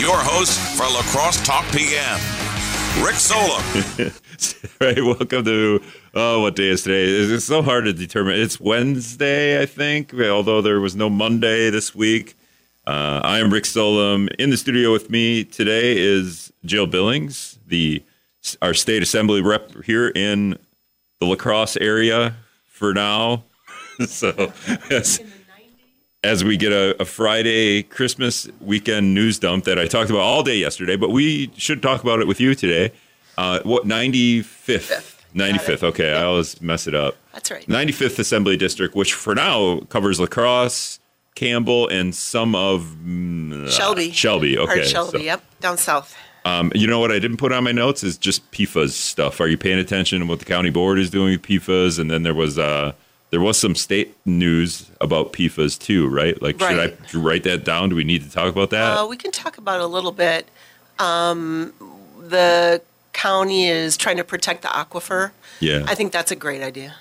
your host for La Crosse Talk PM, Rick Solem. right, welcome to oh, what day is today? It's so hard to determine. It's Wednesday, I think, although there was no Monday this week. Uh, I am Rick Solem. In the studio with me today is Jill Billings, the our state assembly rep here in the La Crosse area for now. so as, as we get a, a, Friday Christmas weekend news dump that I talked about all day yesterday, but we should talk about it with you today. Uh, what 95th? 95th. Okay, I always mess it up. That's right. 95th Assembly District, which for now covers La Crosse, Campbell, and some of mm, Shelby. Shelby. Okay. Part Shelby. So, yep. Down south. Um, you know what I didn't put on my notes is just PFAS stuff. Are you paying attention to what the county board is doing with PFAS? And then there was uh, there was some state news about PFAS too, right? Like, right. should I write that down? Do we need to talk about that? Uh, we can talk about it a little bit. Um, the county is trying to protect the aquifer. Yeah, I think that's a great idea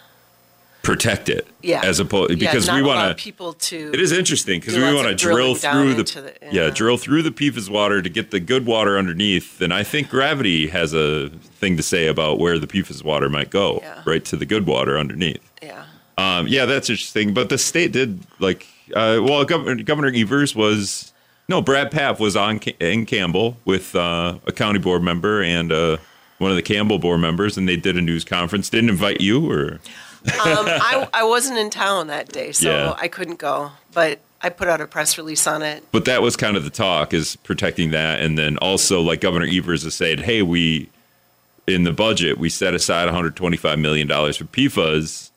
protect it. Yeah. As opposed because yeah, we want to people to. It is interesting because we want to drill through the, the yeah. yeah. drill through the PFAS water to get the good water underneath. And I think gravity has a thing to say about where the PFAS water might go, yeah. right to the good water underneath. Yeah. Um, yeah, that's interesting. But the state did like uh, well, Governor, Governor Evers was no Brad Pfaff was on in Campbell with uh, a county board member and uh, one of the Campbell board members, and they did a news conference. Didn't invite you or um, I, I wasn't in town that day, so yeah. I couldn't go. But I put out a press release on it. But that was kind of the talk is protecting that, and then also like Governor Evers has said, hey, we in the budget we set aside 125 million dollars for PFAS.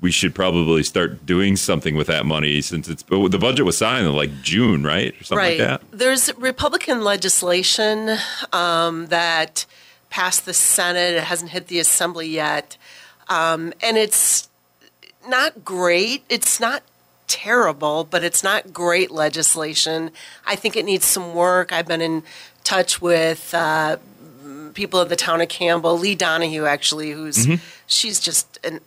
We should probably start doing something with that money since it's the budget was signed in like June, right, or something right. like that. There's Republican legislation um, that passed the Senate. It hasn't hit the Assembly yet um, and it's not great. It's not terrible, but it's not great legislation. I think it needs some work. I've been in touch with uh, people of the town of Campbell, Lee Donahue, actually, who's mm-hmm. she's just an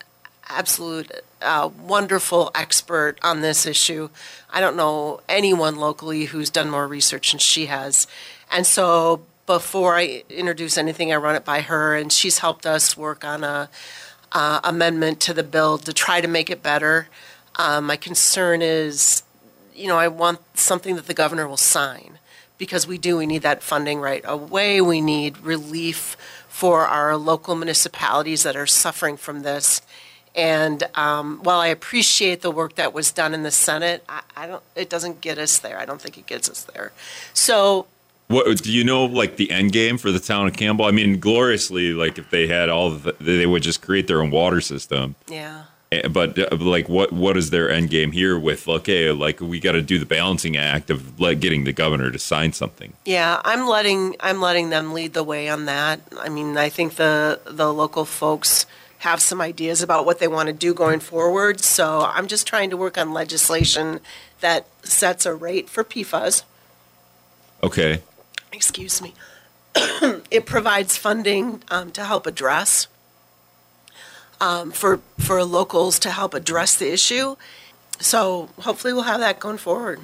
absolute uh, wonderful expert on this issue. I don't know anyone locally who's done more research than she has. And so before I introduce anything, I run it by her, and she's helped us work on a uh, amendment to the bill to try to make it better. Um, my concern is, you know, I want something that the governor will sign because we do. We need that funding right away. We need relief for our local municipalities that are suffering from this. And um, while I appreciate the work that was done in the Senate, I, I, don't. It doesn't get us there. I don't think it gets us there. So what do you know? Like the end game for the town of Campbell? I mean, gloriously, like if they had all, the, they would just create their own water system. Yeah. Eh, but uh, like, what what is their end game here? With okay, like we got to do the balancing act of like getting the governor to sign something. Yeah, I'm letting I'm letting them lead the way on that. I mean, I think the the local folks have some ideas about what they want to do going forward. So I'm just trying to work on legislation that sets a rate for PFAS. Okay excuse me, it provides funding um, to help address um, for for locals to help address the issue. So hopefully we'll have that going forward.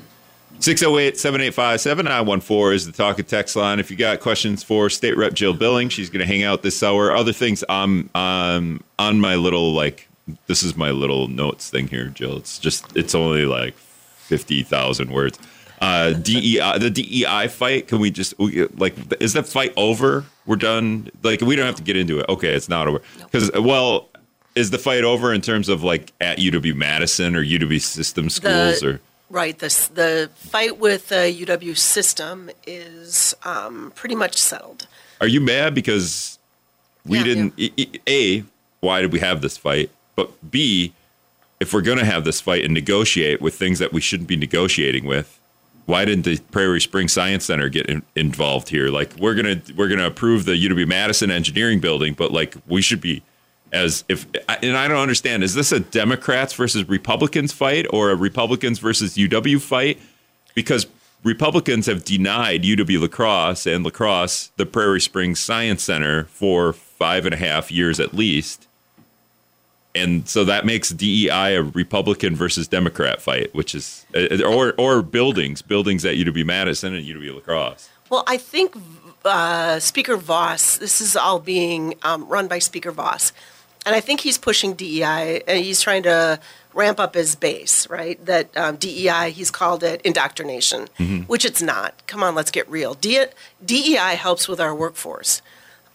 608-785-7914 is the talk and text line. If you got questions for State Rep Jill Billing, she's going to hang out this hour. Other things I'm um, on my little like this is my little notes thing here, Jill. It's just it's only like 50,000 words uh, DEI, the DEI fight. Can we just like is that fight over? We're done. Like we don't have to get into it. Okay, it's not over because well, is the fight over in terms of like at UW Madison or UW System schools the, or? Right. The the fight with the UW System is um, pretty much settled. Are you mad because we yeah, didn't? Yeah. A, why did we have this fight? But B, if we're going to have this fight and negotiate with things that we shouldn't be negotiating with, why didn't the Prairie Spring Science Center get in, involved here? Like we're gonna we're gonna approve the UW Madison engineering building, but like we should be as if and I don't understand. Is this a Democrats versus Republicans fight or a Republicans versus UW fight? Because Republicans have denied UW La Crosse and La Crosse the Prairie Springs Science Center for five and a half years at least. and so that makes DEI a Republican versus Democrat fight, which is uh, or or buildings, buildings at UW Madison and UW La Crosse. Well, I think uh, Speaker Vos. this is all being um, run by Speaker Vos, and I think he's pushing DEI, and he's trying to ramp up his base, right? That um, DEI, he's called it indoctrination, which it's not. Come on, let's get real. D- DEI helps with our workforce.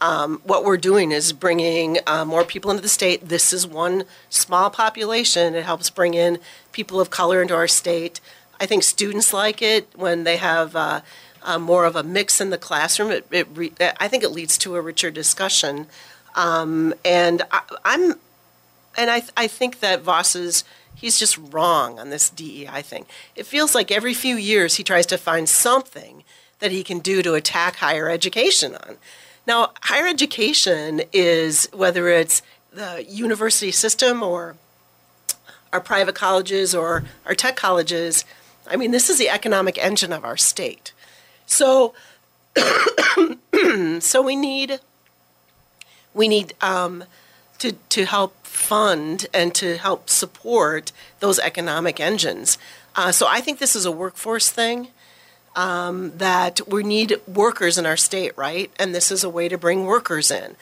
Um, what we're doing is bringing uh, more people into the state. This is one small population. It helps bring in people of color into our state. I think students like it when they have uh, uh, more of a mix in the classroom. It, it re- I think it leads to a richer discussion. Um, and I, I'm, and I, I think that Vos is, he's just wrong on this DEI thing. It feels like every few years he tries to find something that he can do to attack higher education on. Now, higher education is whether it's the university system or our private colleges or our tech colleges. I mean, this is the economic engine of our state. So, so we need we need um, to to help fund and to help support those economic engines. Uh, so I think this is a workforce thing um, that we need workers in our state, right? And this is a way to bring workers in.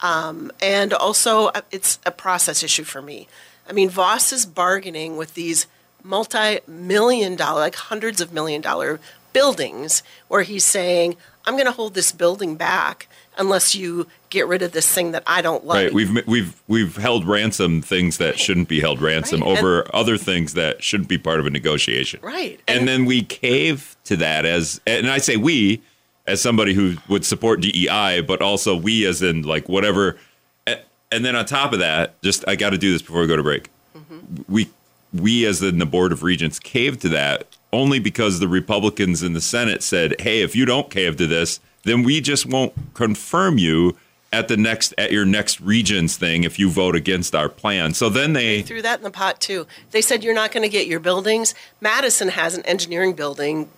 Um, and also, uh, it's a process issue for me. I mean, Vos is bargaining with these multi-million dollar, like hundreds of million dollar buildings, where he's saying, "I'm going to hold this building back unless you get rid of this thing that I don't like." Right. We've we've we've held ransom things that shouldn't be held ransom Right. over other things that shouldn't be part of a negotiation. Right. And, And- then we cave to that as and I say we as somebody who would support DEI, but also we as in like whatever. And then on top of that, just I got to do this before we go to break. Mm-hmm. We we as in the board of regents caved to that only because the Republicans in the Senate said, "Hey, if you don't cave to this, then we just won't confirm you at the next at your next regents thing if you vote against our plan." So then they threw that in the pot too. They said you're not going to get your buildings. Madison has an engineering building.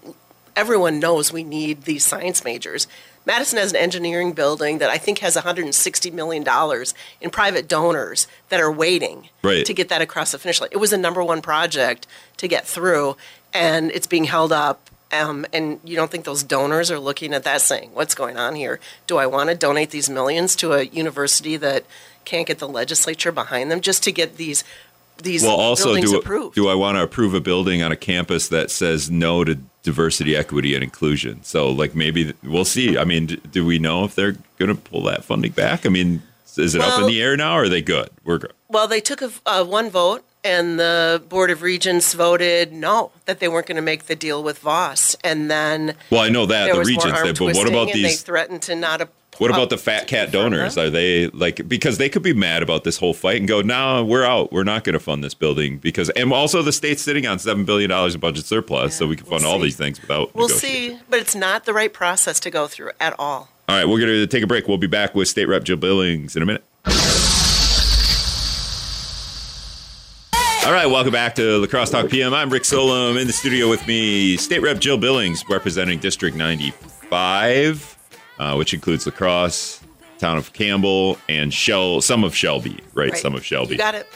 Everyone knows we need these science majors. Madison has an engineering building that I think has 160 million dollars in private donors that are waiting Right. to get that across the finish line. It was the number one project to get through, and it's being held up. Um, and you don't think those donors are looking at that saying, "What's going on here? Do I want to donate these millions to a university that can't get the legislature behind them just to get these these well also buildings do approved?" do I want to approve a building on a campus that says no to diversity, equity, and inclusion? So like maybe we'll see. I mean, do we know if they're going to pull that funding back? I mean, is it up in the air now? Or are they good? We're good. Well, they took a, uh, one vote, and the Board of Regents voted no, that they weren't going to make the deal with Vos. And then Well, I know that the regents did, but what about and they these? threatened to not. What about the fat cat donors? Are they like because they could be mad about this whole fight and go, "No, we're out. We're not going to fund this building because." And also, the state's sitting on seven billion dollars in budget surplus, so we can we'll fund all see. these things without. We'll see, but it's not the right process to go through at all. All right, we're going to take a break. We'll be back with State Rep Jill Billings in a minute. All right, welcome back to La Crosse Talk PM. I'm Rick Solem in the studio with me, State Rep Jill Billings, representing District 95, uh, which includes La Crosse, town of Campbell, and Shell, some of Shelby, right? Right. Some of Shelby You got it.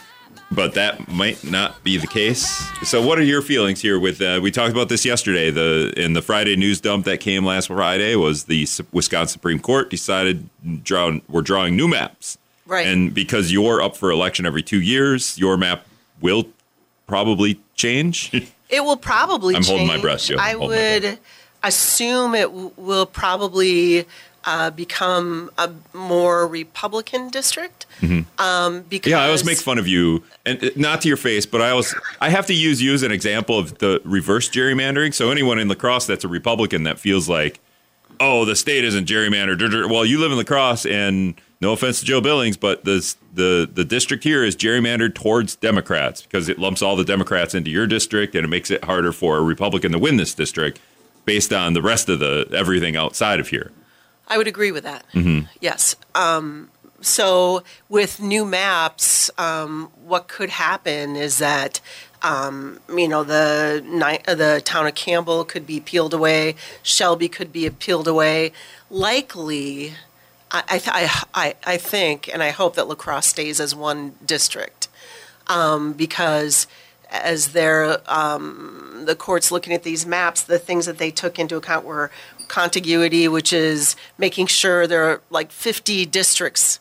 but that might not be the case. So, what are your feelings here? With uh, we talked about this yesterday. The in the Friday news dump that came last Friday was the S- Wisconsin Supreme Court decided draw, we're drawing new maps, Right. And because you're up for election every two years, your map will probably change. It will probably. I'm holding my breath, Jill. I would assume it w- will probably uh, become a more Republican district. Um, because Mm-hmm. Yeah, I always make fun of you, and uh, not to your face, but I always I have to use you as an example of the reverse gerrymandering. So anyone in La Crosse that's a Republican that feels like, oh, the state isn't gerrymandered. Well, you live in La Crosse, and no offense to Joe Billings, but the the the district here is gerrymandered towards Democrats because it lumps all the Democrats into your district, and it makes it harder for a Republican to win this district based on the rest of the everything outside of here. I would agree with that. Mm-hmm. Yes. Um, so with new maps, um, what could happen is that um, you know the uh, the town of Campbell could be peeled away, Shelby could be peeled away. Likely, I I, th- I I I think and I hope that La Crosse stays as one district. um, because as they're um, the courts looking at these maps, the things that they took into account were contiguity, which is making sure there are like 50 districts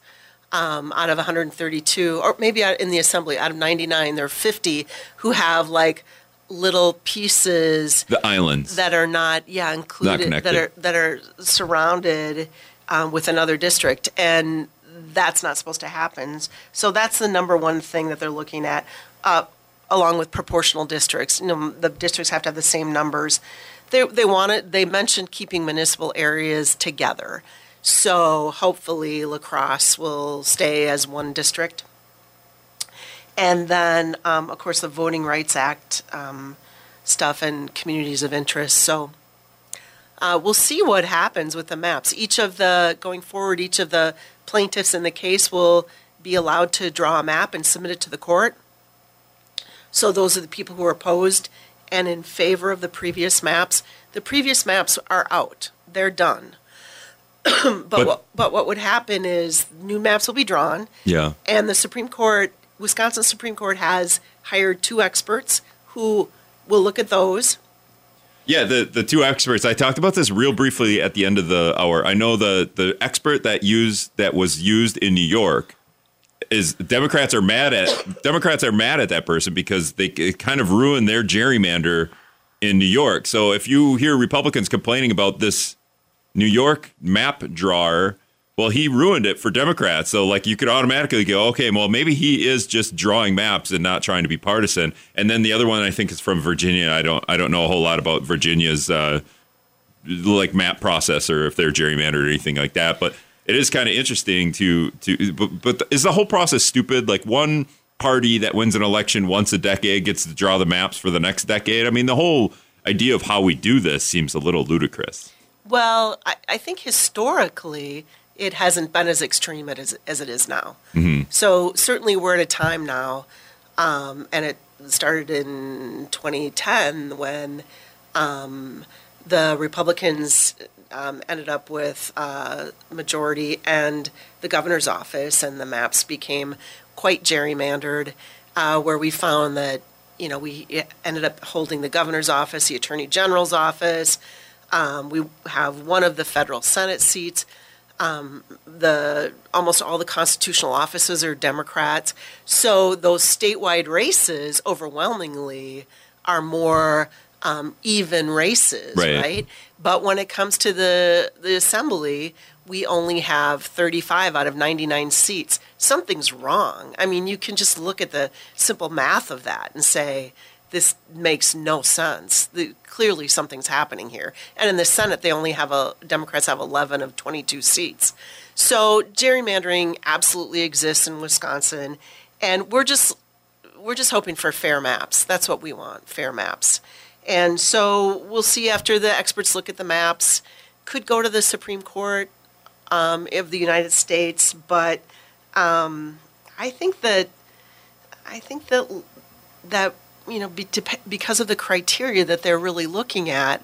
um, out of 132, or maybe in the assembly out of 99, there are 50 who have like little pieces The islands. that are not, yeah, included, that connected. are, that are surrounded um, with another district. And that's not supposed to happen. So that's the number one thing that they're looking at, uh, along with proportional districts. You know, the districts have to have the same numbers. They, they wanted, they mentioned keeping municipal areas together. So hopefully La Crosse will stay as one district. And then, um, of course, the Voting Rights Act um, stuff and communities of interest. So uh, we'll see what happens with the maps. Each of the, going forward, each of the plaintiffs in the case will be allowed to draw a map and submit it to the court. So those are the people who are opposed and in favor of the previous maps. The previous maps are out, they're done. but, But- what, but what would happen is new maps will be drawn. yeah. And the Supreme Court, Wisconsin Supreme Court has hired two experts who will look at those. Yeah, the, the two experts. I talked about this real briefly at the end of the hour. I know the the expert that used that was used in New York is Democrats are mad at Democrats are mad at that person because they kind of ruined their gerrymander in New York. So if you hear Republicans complaining about this New York map drawer, well, he ruined it for Democrats. So like you could automatically go, okay, well maybe he is just drawing maps and not trying to be partisan. And then the other one I think is from Virginia. I don't I don't know a whole lot about Virginia's uh, like map process or if they're gerrymandered or anything like that. But it is kind of interesting to to but, but is the whole process stupid? Like one party that wins an election once a decade gets to draw the maps for the next decade. I mean, the whole idea of how we do this seems a little ludicrous. Well, I, I think historically it hasn't been as extreme as, as it is now. So certainly we're at a time now, um, and it started in 2010 when um, the Republicans um, ended up with uh, majority and the governor's office, and the maps became quite gerrymandered, uh, where we found that you know we ended up holding the governor's office, the attorney general's office. Um, we have one of the federal Senate seats. Um, the almost all the constitutional offices are Democrats. So those statewide races overwhelmingly are more um, even races, Right. right? But when it comes to the the assembly, we only have 35 out of 99 seats. Something's wrong. I mean, you can just look at the simple math of that and say this makes no sense. The, clearly, something's happening here. And in the Senate, they only have a Democrats have 11 of 22 seats. So gerrymandering absolutely exists in Wisconsin, and we're just we're just hoping for fair maps. That's what we want, fair maps. And so we'll see after the experts look at the maps. Could go to the Supreme Court um, of the United States, but um, I think that I think that that you know be, because of the criteria that they're really looking at,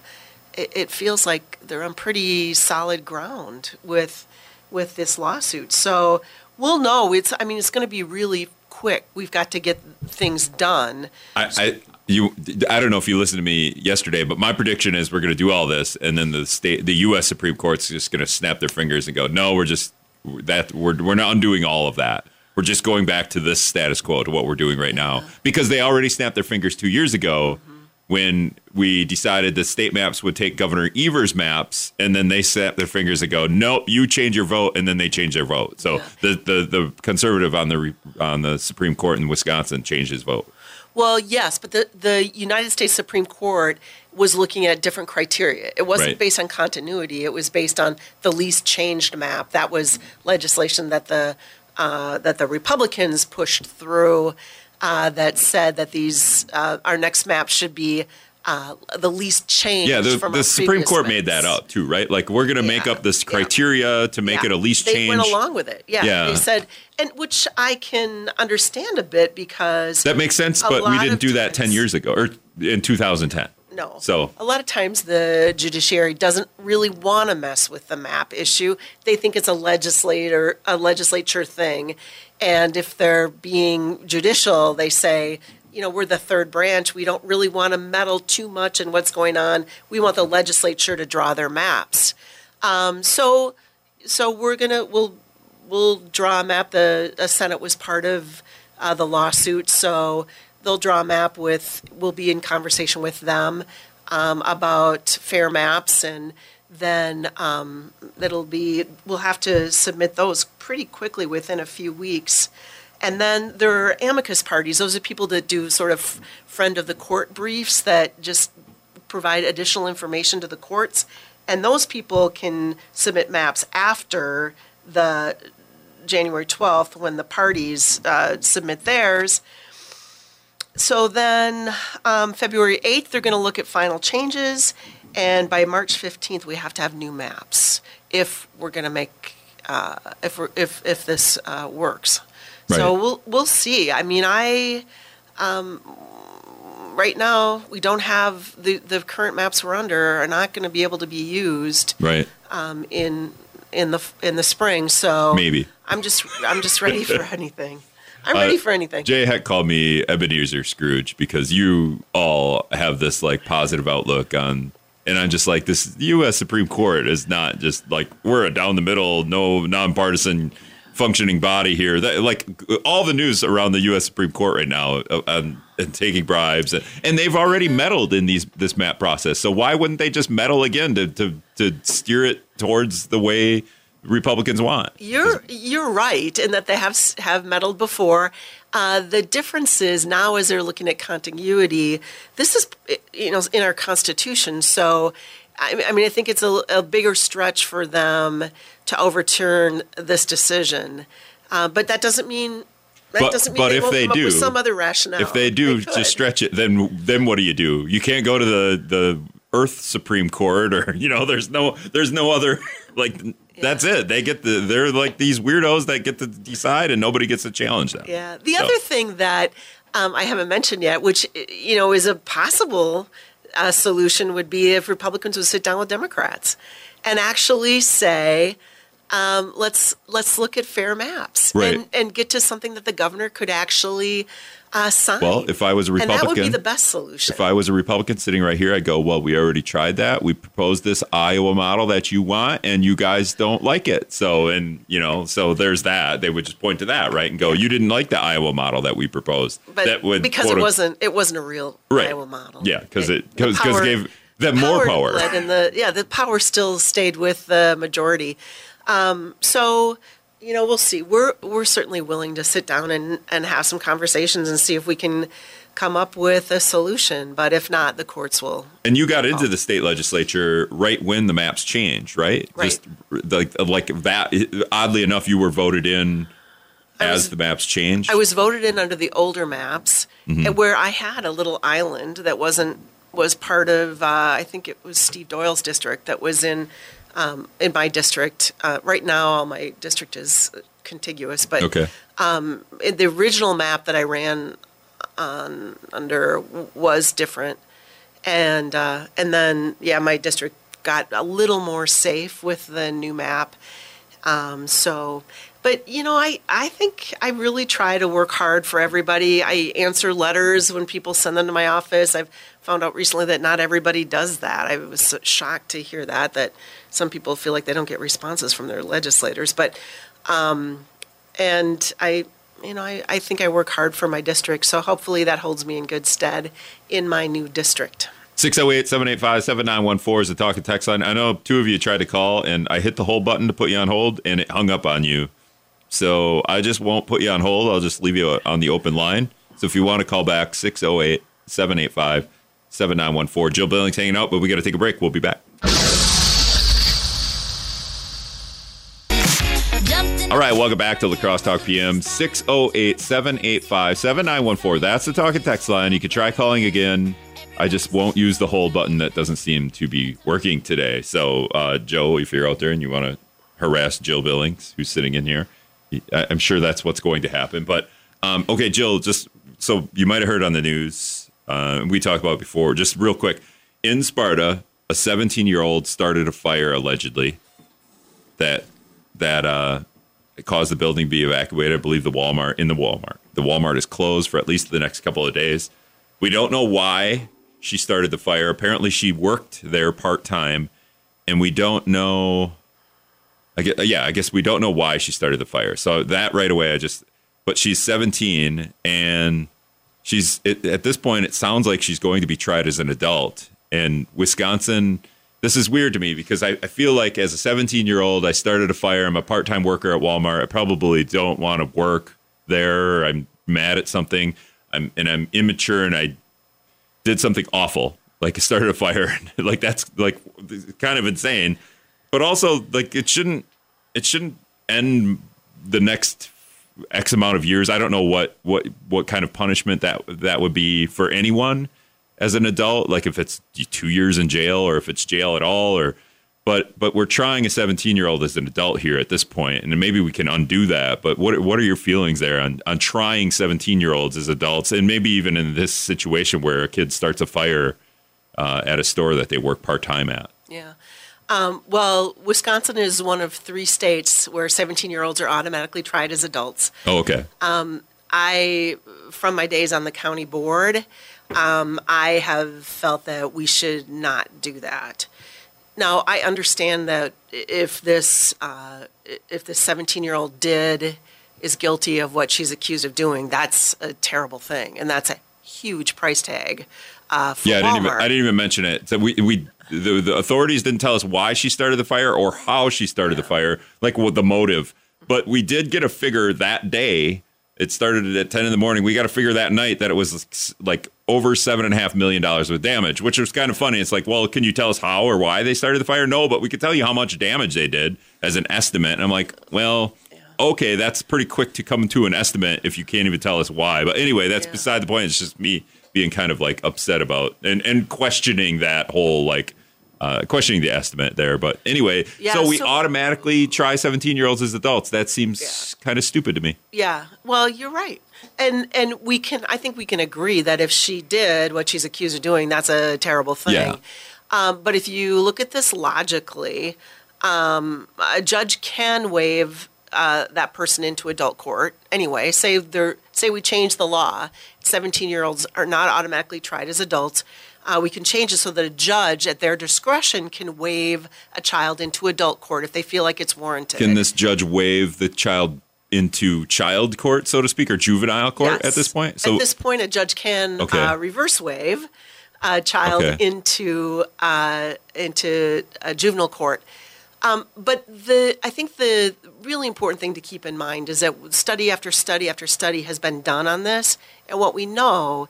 it, it feels like they're on pretty solid ground with with this lawsuit. So we'll know. It's I mean it's going to be really quick. We've got to get things done. I, I you I don't know if you listened to me yesterday, but my prediction is we're going to do all this, and then the state, the U.S. Supreme Court's just going to snap their fingers and go, "No, we're just that we're we're not undoing all of that. We're just going back to this status quo to what we're doing right now because they already snapped their fingers two years ago." When we decided the state maps would take Governor Evers' maps, and then they snap their fingers and go, "Nope, you change your vote," and then they change their vote. So the, the the conservative on the on the Supreme Court in Wisconsin changed his vote. Well, yes, but the, the United States Supreme Court was looking at different criteria. It wasn't Right. based on continuity. It was based on the least changed map. That was legislation that the uh, that the Republicans pushed through uh, that said that these uh, our next map should be uh, the least changed. Yeah, the, from the our Supreme Court made that up too, right? Like we're going to make up this yeah. criteria to make Yeah. it a least they change. went along with it. Yeah, Yeah. they said, and which I can understand a bit because That makes sense, but we didn't do that ten years ago or in 2010. No. So a lot of times the judiciary doesn't really want to mess with the map issue. They think it's a legislator a legislature thing, and if they're being judicial, they say, you know, we're the third branch. We don't really want to meddle too much in what's going on. We want the legislature to draw their maps. Um, so, so we're gonna we'll we'll draw a map. The, the Senate was part of uh, the lawsuit, so they'll draw a map with. We'll be in conversation with them um, about fair maps, and then um, that'll be. We'll have to submit those pretty quickly within a few weeks. And then there are amicus parties. Those are people that do sort of friend of the court briefs that just provide additional information to the courts. And those people can submit maps after the January 12th when the parties uh, submit theirs. So then, um, February 8th, they're going to look at final changes, and by March 15th, we have to have new maps if we're going to make uh, if we're, if if this uh, works. So we'll we'll see. I mean, I um, right now we don't have the the current maps we're under are not going to be able to be used right, um, in in the in the spring. So maybe. I'm just I'm just ready for anything. I'm Uh, ready for anything. Jay Heck called me Ebenezer Scrooge because you all have this like positive outlook on, and I'm just like this. U.S. Supreme Court is not just like we're a down the middle, no nonpartisan functioning body here. That like all the news around the U.S. Supreme Court right now uh, um, and taking bribes, and, and they've already meddled in these this map process. So why wouldn't they just meddle again to to to steer it towards the way Republicans want? You're you're right in that they have have meddled before. Uh, the difference is now, as they're looking at continuity, this is you know in our Constitution. So, I, I mean, I think it's a, a bigger stretch for them to overturn this decision. Uh, but that doesn't mean that But- doesn't mean but they if they come up with do- some other rationale. if they do could. just stretch it, then then what do you do? You can't go to the the Earth Supreme Court, or you know, there's no there's no other like that's it. They get the they're like these weirdos that get to decide, and nobody gets to challenge them. Yeah. The So- other thing that um, I haven't mentioned yet, which you know is a possible uh, solution, would be if Republicans would sit down with Democrats and actually say, um, "Let's let's look at fair maps Right. and and get to something that the governor could actually uh, sign." Well, if I was a Republican, and that would be the best solution. if I was a Republican sitting right here, I'd go, well, we already tried that. We proposed this Iowa model that you want, and you guys don't like it. So, and you know, so there's that. They would just point to that, right, and go, you didn't like the Iowa model that we proposed. but that would because it wasn't it wasn't a real Right. Iowa model. Yeah, because it the because gave them more power. the yeah the power still stayed with the majority um, so you know we'll see we're we're certainly willing to sit down and and have some conversations and see if we can come up with a solution but if not the courts will And you got into the state legislature right when the maps changed, right? Right. Just like like that. Oddly enough, you were voted in as was- the maps changed. I was voted in under the older maps, Mm-hmm. where I had a little island that wasn't was part of. Uh, I think it was Steve Doyle's district that was in um, in my district. Uh, right now, all my district is contiguous, but okay. in the original map that I ran on under was different, and uh, and then yeah, my district got a little more safe with the new map. Um, so, but you know, I I think I really try to work hard for everybody. I answer letters when people send them to my office. I've found out recently that not everybody does that. I was shocked to hear that that some people feel like they don't get responses from their legislators, but and I, you know, I, I think I work hard for my district, so hopefully that holds me in good stead in my new district. 608 785 7914 is the talk and text line. I know two of you tried to call, and I hit the hold button to put you on hold, and it hung up on you. So I just won't put you on hold. I'll just leave you on the open line. So if you want to call back, 608 785 7914. Jill Billings hanging out, but we got to take a break. We'll be back. All right, welcome back to La Crosse Talk PM 608 785 7914. That's the talk and text line. You can try calling again. I just won't use the hold button that doesn't seem to be working today. So, uh, Joe, if you're out there and you want to harass Jill Billings, who's sitting in here, I'm sure that's what's going to happen. But, um, okay, Jill, just so you might have heard on the news, uh, we talked about before, just real quick. in Sparta, a 17 year old started a fire allegedly that that uh, caused the building to be evacuated. I believe the Walmart in the Walmart. The Walmart is closed for at least the next couple of days. We don't know why she started the fire. Apparently, she worked there part time, and we don't know. I guess, yeah, I guess we don't know why she started the fire. So that right away, I just. But she's 17, and she's it, at this point. It sounds like she's going to be tried as an adult. And Wisconsin, this is weird to me because I, I feel like as a 17 year old, I started a fire. I'm a part time worker at Walmart. I probably don't want to work there. I'm mad at something. I'm and I'm immature and I did something awful. Like started a fire. like that's like kind of insane. But also like it shouldn't it shouldn't end the next X amount of years. I don't know what what what kind of punishment that that would be for anyone as an adult. Like if it's two years in jail or if it's jail at all or but but we're trying a 17 year old as an adult here at this point and maybe we can undo that but what what are your feelings there on on trying 17 year olds as adults and maybe even in this situation where a kid starts a fire uh, at a store that they work part-time at Yeah. Um, well, Wisconsin is one of three states where 17 year olds are automatically tried as adults. oh okay I, from my days on the county board, um, I have felt that we should not do that. Now, I understand that if this uh, if this 17 year old did is guilty of what she's accused of doing, that's a terrible thing, and that's a huge price tag uh, for yeah I didn't, even, I didn't even mention it. So we we the, the authorities didn't tell us why she started the fire or how she started the fire like what the motive. But we did get a figure that day it started at 10 in the morning. We got to figure that night that it was like over seven and a half million dollars with damage which was kind of funny. It's like well can you tell us how or why they started the fire? No but we could tell you how much damage they did as an estimate. And i'm like well okay that's pretty quick to come to an estimate if you can't even tell us why. But anyway that's Yeah. beside the point. It's just me being kind of like upset about and and questioning that whole like uh, questioning the estimate there but anyway Yeah, so we so- automatically try 17 year olds as adults that seems kind of stupid to me Yeah. Well, you're right. And and we can I think we can agree that if she did what she's accused of doing, that's a terrible thing. Yeah. Um, but if you look at this logically, um, a judge can waive uh, that person into adult court anyway. Say they're say we change the law, seventeen year olds are not automatically tried as adults. Uh, we can change it so that a judge, at their discretion, can waive a child into adult court if they feel like it's warranted. can this judge waive the child into child court so to speak or juvenile court Yes. at this point so at this point, a judge can Okay. uh, reverse waive a child Okay. into uh, into a juvenile court. Um, but the I think the really important thing to keep in mind is that study after study after study has been done on this, and what we know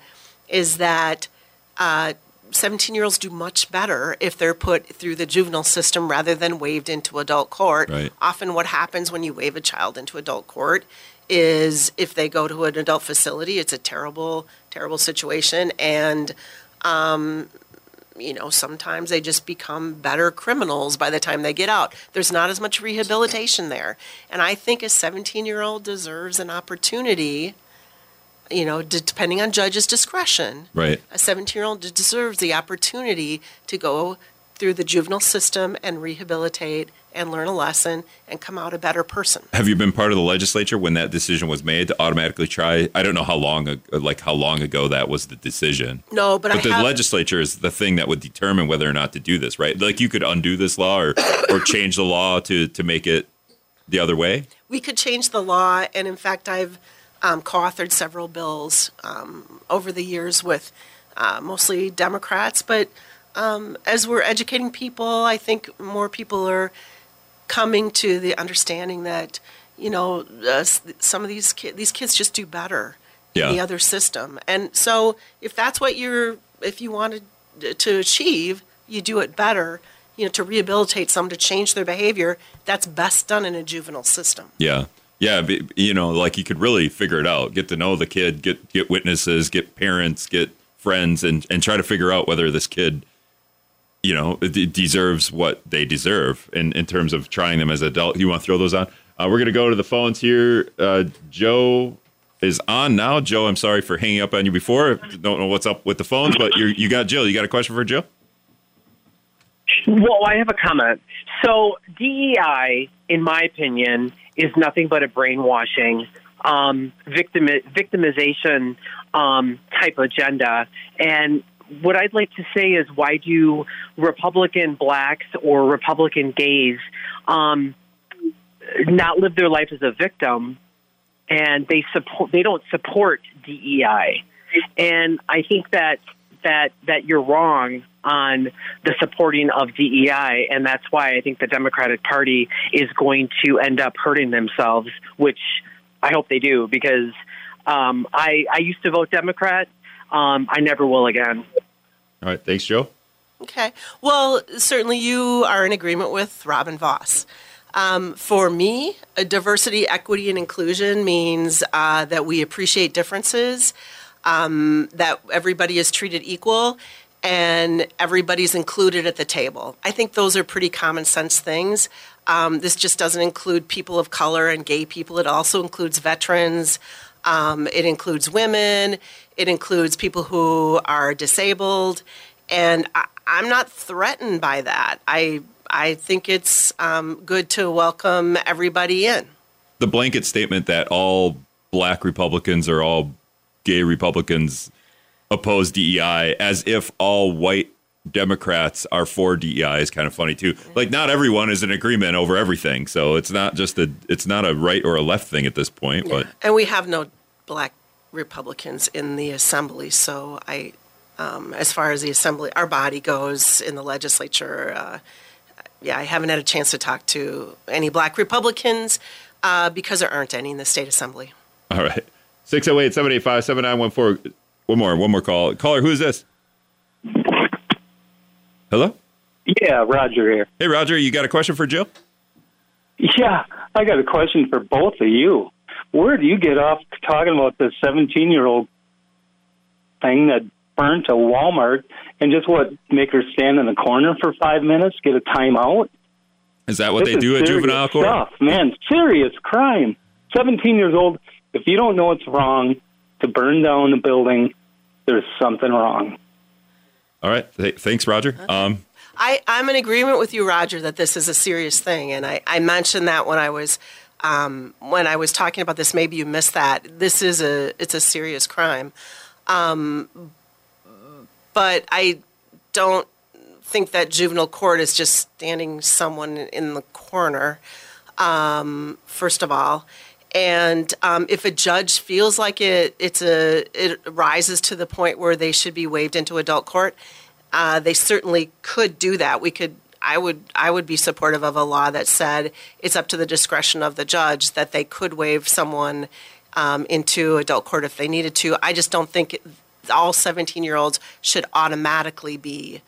is that uh, 17 year olds do much better if they're put through the juvenile system rather than waived into adult court. Right. Often, what happens when you waive a child into adult court is if they go to an adult facility, it's a terrible, terrible situation. And, um, you know, sometimes they just become better criminals by the time they get out. There's not as much rehabilitation there. And I think a 17 year old deserves an opportunity, you know, d- depending on judge's discretion right a 17 year old deserves the opportunity to go through the juvenile system and rehabilitate and learn a lesson and come out a better person. have you been part of the legislature when that decision was made to automatically try i don't know how long like how long ago that was the decision No, but, But the have, legislature is the thing that would determine whether or not to do this, right? Like you could undo this law or or change the law to to make it the other way. we could change the law, and in fact, I've um, co-authored several bills um, over the years with uh, mostly Democrats. But um, as we're educating people, I think more people are coming to the understanding that you know uh, some of these ki- these kids just do better Yeah. in the other system, and so if that's what you're if you wanted to achieve, you do it better. You know, to rehabilitate someone to change their behavior, that's best done in a juvenile system. Yeah. Yeah, you know, like you could really figure it out, get to know the kid, get get witnesses, get parents, get friends and and try to figure out whether this kid you know, deserves what they deserve in, in terms of trying them as adult. You want to throw those on? Uh, we're to go to the phones here. Uh, Joe is on now. Joe, I'm sorry for hanging up on you before. Don't know what's up with the phones, but you you got Jill. You got a question for Jill? Well, I have a comment. So DEI, in my opinion, is nothing but a brainwashing, um, victim victimization um, type agenda. And what I'd like to say is, why do Republican blacks or Republican gays um, not live their life as a victim? and they support they don't support DEI? And I think that that that you're wrong on the supporting of DEI, and that's why I think the Democratic Party is going to end up hurting themselves, which I hope they do because um, I I used to vote Democrat. Um, I never will again. All right, thanks, Joe. Okay. Well, certainly you are in agreement with Robin Vos. Um, for me, diversity, equity, and inclusion means uh, that we appreciate differences, um, that everybody is treated equal, and everybody's included at the table. I think those are pretty common sense things. Um, this just doesn't include people of color and gay people, it also includes veterans. Um, it includes women. It includes people who are disabled, and I, am not threatened by that. I I think it's um, good to welcome everybody in. The blanket statement that all black Republicans or all gay Republicans oppose DEI, as if all white Democrats are for DEI is kind of funny too. Like not everyone is in agreement over everything, so it's not just a it's not a right or a left thing at this point. Yeah. But and we have no black Republicans in the assembly, so I, um, as far as the assembly, our body goes in the legislature. Uh, yeah, I haven't had a chance to talk to any black Republicans uh, because there aren't any in the state assembly. All right. 608 785 7914. One more, one more call. Caller, who is this? Hello? Yeah, Roger here. Hey, Roger, you got a question for Jill? Yeah, I got a question for both of you. Where do you get off talking about the 17 year old thing that burned to Walmart and just what, make her stand in the corner for five minutes, get a timeout? Is that what this they do at juvenile court? Stuff, man, serious crime. 17 years old, if you don't know it's wrong to burn down the building, there's something wrong. All right. thanks, Roger. Okay. Um, I, I'm in agreement with you, Roger, that this is a serious thing. And I, I mentioned that when I was um, when I was talking about this. Maybe you missed that. This is a it's a serious crime. Um, but I don't think that juvenile court is just standing someone in the corner. Um, first of all, and um, if a judge feels like it, it's a, it rises to the point where they should be waived into adult court, uh, they certainly could do that. We could, I would, I would be supportive of a law that said it's up to the discretion of the judge that they could waive someone um, into adult court if they needed to. I just don't think all 17 year olds should automatically be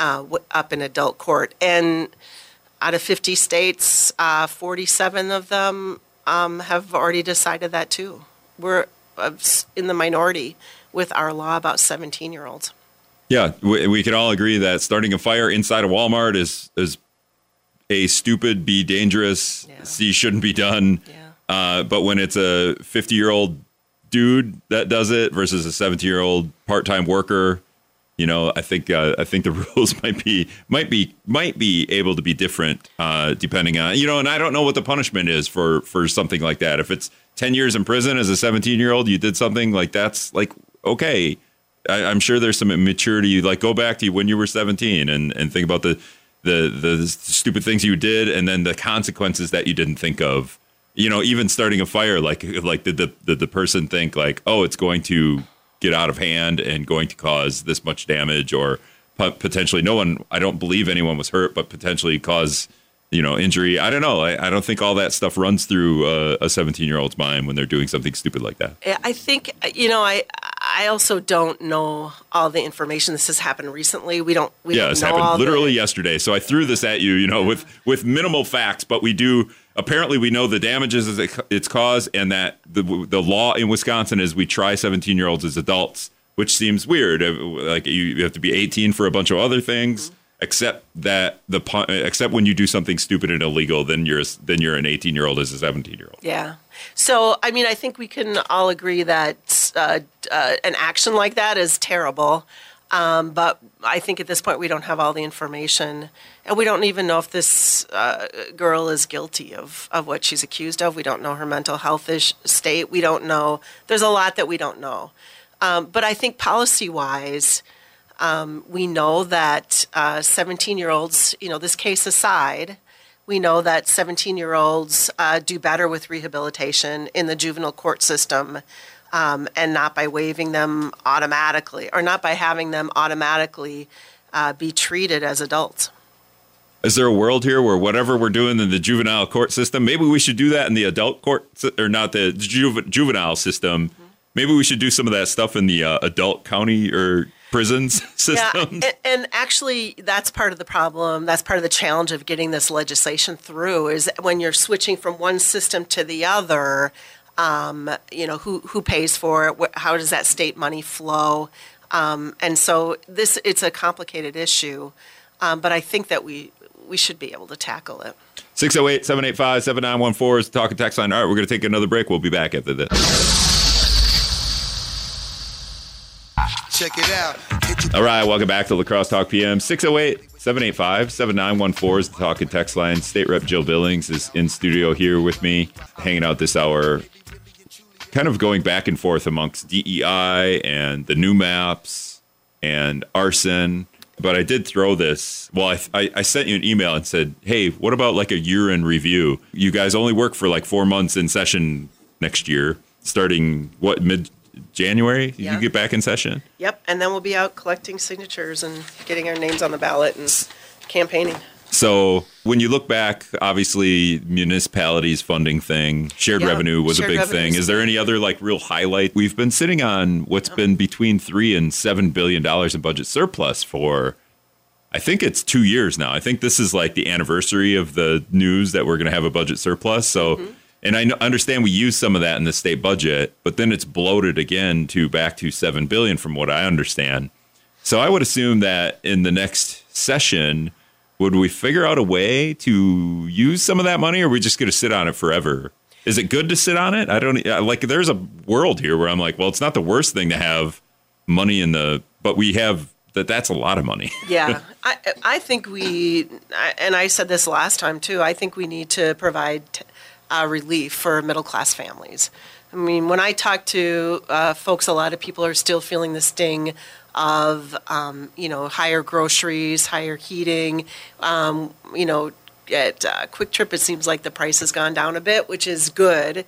uh, up in adult court. And out of 50 states, uh, 47 of them um, have already decided that too. We're uh, in the minority with our law about 17 year olds. Yeah, we, we can all agree that starting a fire inside a Walmart is is a stupid, be dangerous, yeah. C shouldn't be done. Yeah. Uh, but when it's a 50 year old dude that does it versus a 70 year old part time worker you know, I think uh, I think the rules might be might be might be able to be different uh, depending on you know, and I don't know what the punishment is for for something like that. If it's ten years in prison as a seventeen year old, you did something like that's like okay. I, am sure there's some immaturity. Like go back to when you were seventeen and and think about the the the stupid things you did, and then the consequences that you didn't think of. You know, even starting a fire, like like did the did the person think like, oh, it's going to get out of hand and going to cause this much damage or potentially no one i don't believe anyone was hurt but potentially cause you know injury. I don't know. I, I don't think all that stuff runs through uh, a 17 year old's mind when they're doing something stupid like that. I think you know i i also don't know all the information. This has happened recently. We don't we yeah don't it's happened literally the, yesterday. So i threw this at you you know with with minimal facts but we do apparently we know the damages it's caused and that the the law in Wisconsin is we try 17 year olds as adults, which seems weird. Uh, like you have to be 18 for a bunch of other things. Mm-hmm. Except that the except when you do something stupid and illegal, then you're then you're an 18 year old as a 17 year old. Yeah. So I mean, I think we can all agree that uh, uh, an action like that is terrible. Um, but I think at this point we don't have all the information, and we don't even know if this uh, girl is guilty of, of what she's accused of. We don't know her mental health ish state. We don't know. There's a lot that we don't know. Um, but I think policy wise, um, we know that 17 uh, year olds, you know, this case aside, we know that 17 year olds uh, do better with rehabilitation in the juvenile court system um, and not by waiving them automatically or not by having them automatically uh, be treated as adults. Is there a world here where whatever we're doing in the juvenile court system, maybe we should do that in the adult court or not the ju- juvenile system? Mm-hmm. Maybe we should do some of that stuff in the uh, adult county or prisons systems. Yeah, and, and, actually, that's part of the problem. That's part of the challenge of getting this legislation through. Is when you're switching from one system to the other, um, you know, who who pays for it? How does that state money flow? Um, and so this it's a complicated issue, um, but I think that we we should be able to tackle it. 608 785 7914 is the talking text line. All right, we're going to take another break. We'll be back after this. Check it out. All right, welcome back to La Crosse Talk PM. 608 785 7914 is the talk and text line. State Rep Jill Billings is in studio here with me, hanging out this hour, kind of going back and forth amongst DEI and the new maps and arson. But I did throw this. Well, I, I, I sent you an email and said, hey, what about like a year in review? You guys only work for like four months in session next year, starting what, mid January yeah. you get back in session. Yep, and then we'll be out collecting signatures and getting our names on the ballot and campaigning. So when you look back, obviously municipalities funding thing, shared yeah, revenue was shared a big thing. Is there any other like real highlight? We've been sitting on what's no. been between three and seven billion dollars in budget surplus for I think it's two years now. I think this is like the anniversary of the news that we're going to have a budget surplus. So mm-hmm. And I understand we use some of that in the state budget, but then it's bloated again to back to seven billion, from what I understand. So I would assume that in the next session, would we figure out a way to use some of that money, or are we just going to sit on it forever? Is it good to sit on it? I don't like. There's a world here where I'm like, well, it's not the worst thing to have money in the, but we have that. That's a lot of money. yeah, I I think we, and I said this last time too. I think we need to provide. Uh, relief for middle class families. I mean, when I talk to uh, folks, a lot of people are still feeling the sting of, um, you know, higher groceries, higher heating. Um, you know, at uh, Kwik Trip, it seems like the price has gone down a bit, which is good.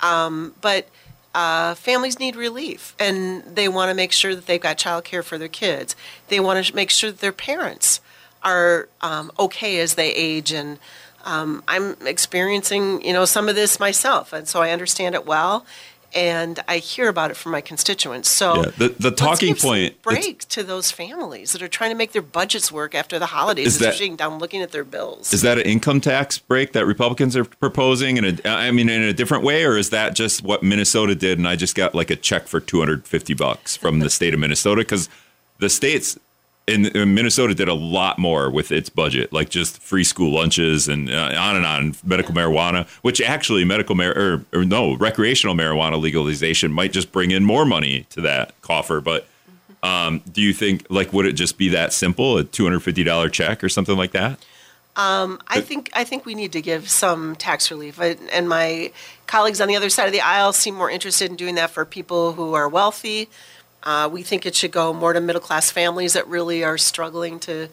Um, but uh, families need relief, and they want to make sure that they've got childcare for their kids. They want to make sure that their parents are um, okay as they age and um, I'm experiencing, you know, some of this myself, and so I understand it well. And I hear about it from my constituents. So yeah, the, the talking point break to those families that are trying to make their budgets work after the holidays. Is that, sitting down looking at their bills. Is that an income tax break that Republicans are proposing? In a, I mean, in a different way, or is that just what Minnesota did? And I just got like a check for 250 bucks from the state of Minnesota because the states and, Minnesota did a lot more with its budget, like just free school lunches and uh, on and on. Medical marijuana, which actually medical mar or, or, no recreational marijuana legalization might just bring in more money to that coffer. But um, do you think like would it just be that simple, a two hundred fifty dollar check or something like that? Um, I think I think we need to give some tax relief, I, and my colleagues on the other side of the aisle seem more interested in doing that for people who are wealthy uh, we think it should go more to middle class families that really are struggling to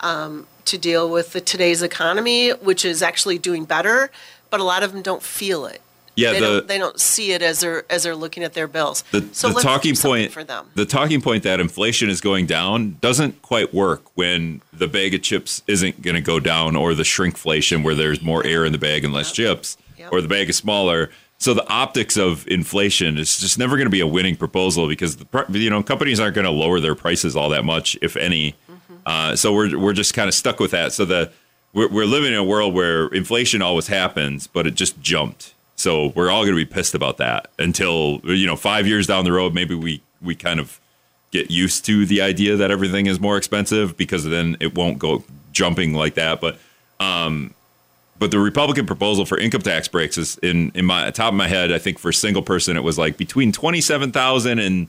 um, to deal with the today's economy, which is actually doing better, but a lot of them don't feel it. Yeah, they, the, don't, they don't see it as they're as they're looking at their bills. The, so the talking point for them. The talking point that inflation is going down doesn't quite work when the bag of chips isn't going to go down, or the shrinkflation where there's more air in the bag and less yep. chips, yep. or the bag is smaller. So the optics of inflation is just never going to be a winning proposal because the you know companies aren't going to lower their prices all that much, if any. Mm-hmm. Uh, so we're we're just kind of stuck with that. So the we're, we're living in a world where inflation always happens, but it just jumped. So we're all going to be pissed about that until you know five years down the road, maybe we we kind of get used to the idea that everything is more expensive because then it won't go jumping like that. But um, but the Republican proposal for income tax breaks is in in my top of my head. I think for a single person, it was like between twenty seven thousand and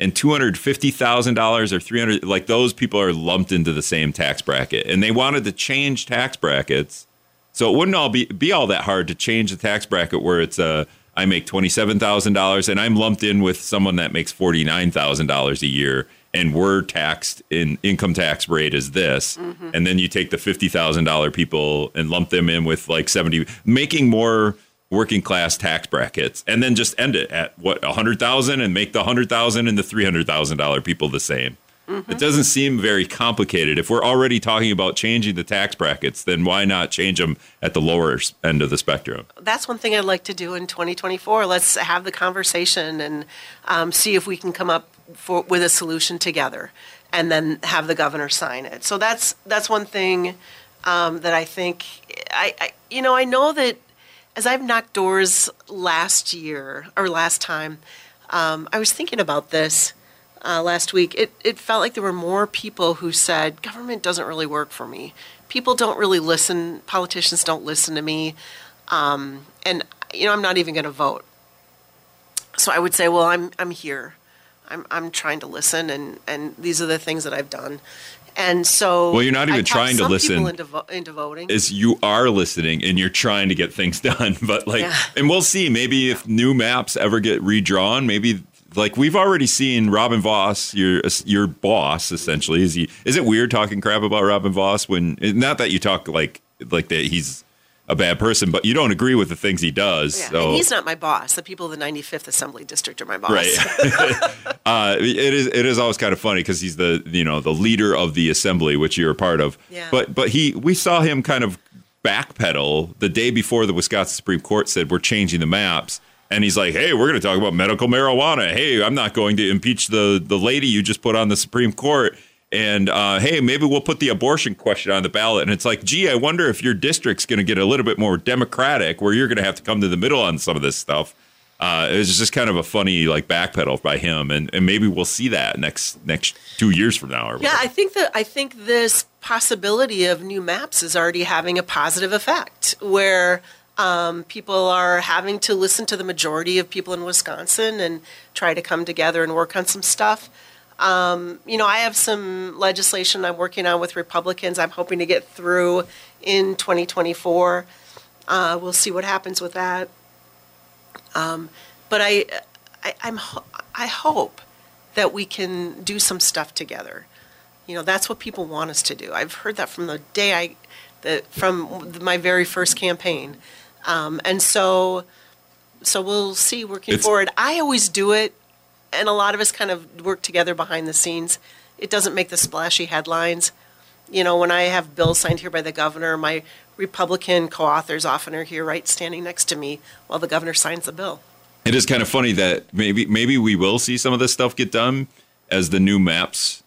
and two hundred fifty thousand dollars or three hundred. Like those people are lumped into the same tax bracket, and they wanted to change tax brackets, so it wouldn't all be be all that hard to change the tax bracket where it's a I make twenty seven thousand dollars, and I'm lumped in with someone that makes forty nine thousand dollars a year, and we're taxed in income tax rate is this, and then you take the fifty thousand dollar people and lump them in with like seventy, making more working class tax brackets, and then just end it at what a hundred thousand and make the hundred thousand and the three hundred thousand dollar people the same. It doesn't seem very complicated. If we're already talking about changing the tax brackets, then why not change them at the lower end of the spectrum? That's one thing I'd like to do in 2024. Let's have the conversation and um, see if we can come up for, with a solution together, and then have the governor sign it. So that's that's one thing um, that I think I, I you know I know that as I've knocked doors last year or last time, um, I was thinking about this uh, last week. It it felt like there were more people who said government doesn't really work for me. People don't really listen. Politicians don't listen to me, um, and you know I'm not even going to vote. So I would say, well, I'm I'm here. I'm I'm trying to listen, and and these are the things that I've done. And so, Well, you're not even trying to listen. Into, vo- into voting. is you are listening and you're trying to get things done. But like, Yeah. and we'll see. Maybe if new maps ever get redrawn, maybe like we've already seen Robin Vos, your your boss, essentially. Is he? Is it weird talking crap about Robin Vos when? Not that you talk like like that he's a bad person, but you don't agree with the things he does. yeah, so and he's not my boss. The people of the 95th Assembly District are my boss. Right. uh, it is. It is always kind of funny because he's the you know the leader of the assembly, which you're a part of. Yeah. But but he we saw him kind of backpedal the day before the Wisconsin Supreme Court said we're changing the maps. And he's like, "Hey, we're going to talk about medical marijuana. Hey, I'm not going to impeach the the lady you just put on the Supreme Court. And uh, hey, maybe we'll put the abortion question on the ballot." And it's like, "Gee, I wonder if your district's going to get a little bit more democratic, where you're going to have to come to the middle on some of this stuff." uh, it was just kind of a funny like backpedal by him, and, and maybe we'll see that next next two years from now. Or Yeah, I think that I think this possibility of new maps is already having a positive effect, where um, people are having to listen to the majority of people in Wisconsin and try to come together and work on some stuff. Um, you know, I have some legislation I'm working on with Republicans. I'm hoping to get through in 2024. Uh, we'll see what happens with that. Um, but I, I, I'm, I hope that we can do some stuff together. You know, that's what people want us to do. I've heard that from the day I, the, from my very first campaign, um, and so, so we'll see working It's- forward. I always do it, and a lot of us kind of work together behind the scenes. It doesn't make the splashy headlines. You know, when I have bills signed here by the governor, my Republican co-authors often are here, right, standing next to me while the governor signs the bill. it is kind of funny that maybe maybe we will see some of this stuff get done as the new maps.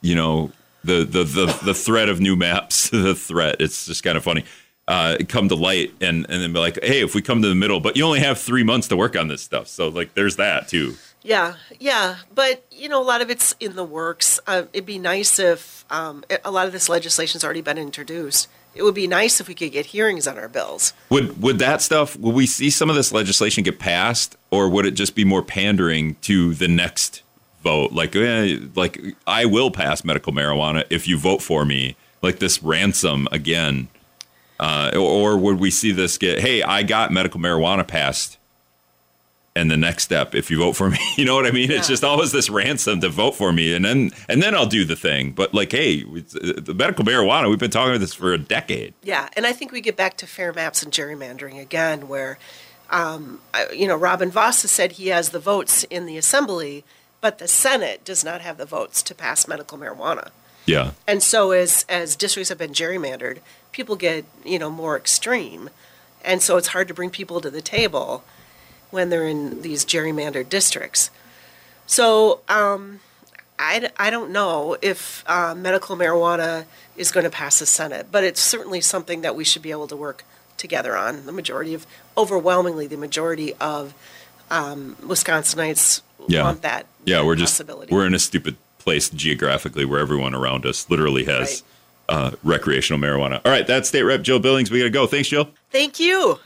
You know, the the the, the threat of new maps, the threat. It's just kind of funny. Uh, come to light and and then be like, hey, if we come to the middle, but you only have three months to work on this stuff, so like, there's that too. Yeah, yeah, but you know, a lot of it's in the works. Uh, it'd be nice if um, a lot of this legislation's already been introduced. It would be nice if we could get hearings on our bills. Would would that stuff? Will we see some of this legislation get passed, or would it just be more pandering to the next vote? Like, eh, like I will pass medical marijuana if you vote for me. Like this ransom again, uh, or, or would we see this get? Hey, I got medical marijuana passed, and the next step, if you vote for me, you know what I mean? It's just always this ransom to vote for me, and then and then I'll do the thing. But like, hey, uh, the medical marijuana, we've been talking about this for a decade. Yeah, and I think we get back to fair maps and gerrymandering again, where, um, I- you know, Robin Vos has said he has the votes in the assembly, but the Senate does not have the votes to pass medical marijuana. Yeah. And so as as districts have been gerrymandered, people get you know more extreme, and so it's hard to bring people to the table when they're in these gerrymandered districts. So um, I, I don't know if uh, medical marijuana is going to pass the Senate, but it's certainly something that we should be able to work together on. The majority of, overwhelmingly, the majority of um, Wisconsinites Yeah. want that. Yeah, we're just we're in a stupid place geographically where everyone around us literally has uh, recreational marijuana. All right, that's State Rep Jill Billings. We got to go. Thanks, Jill. Thank you.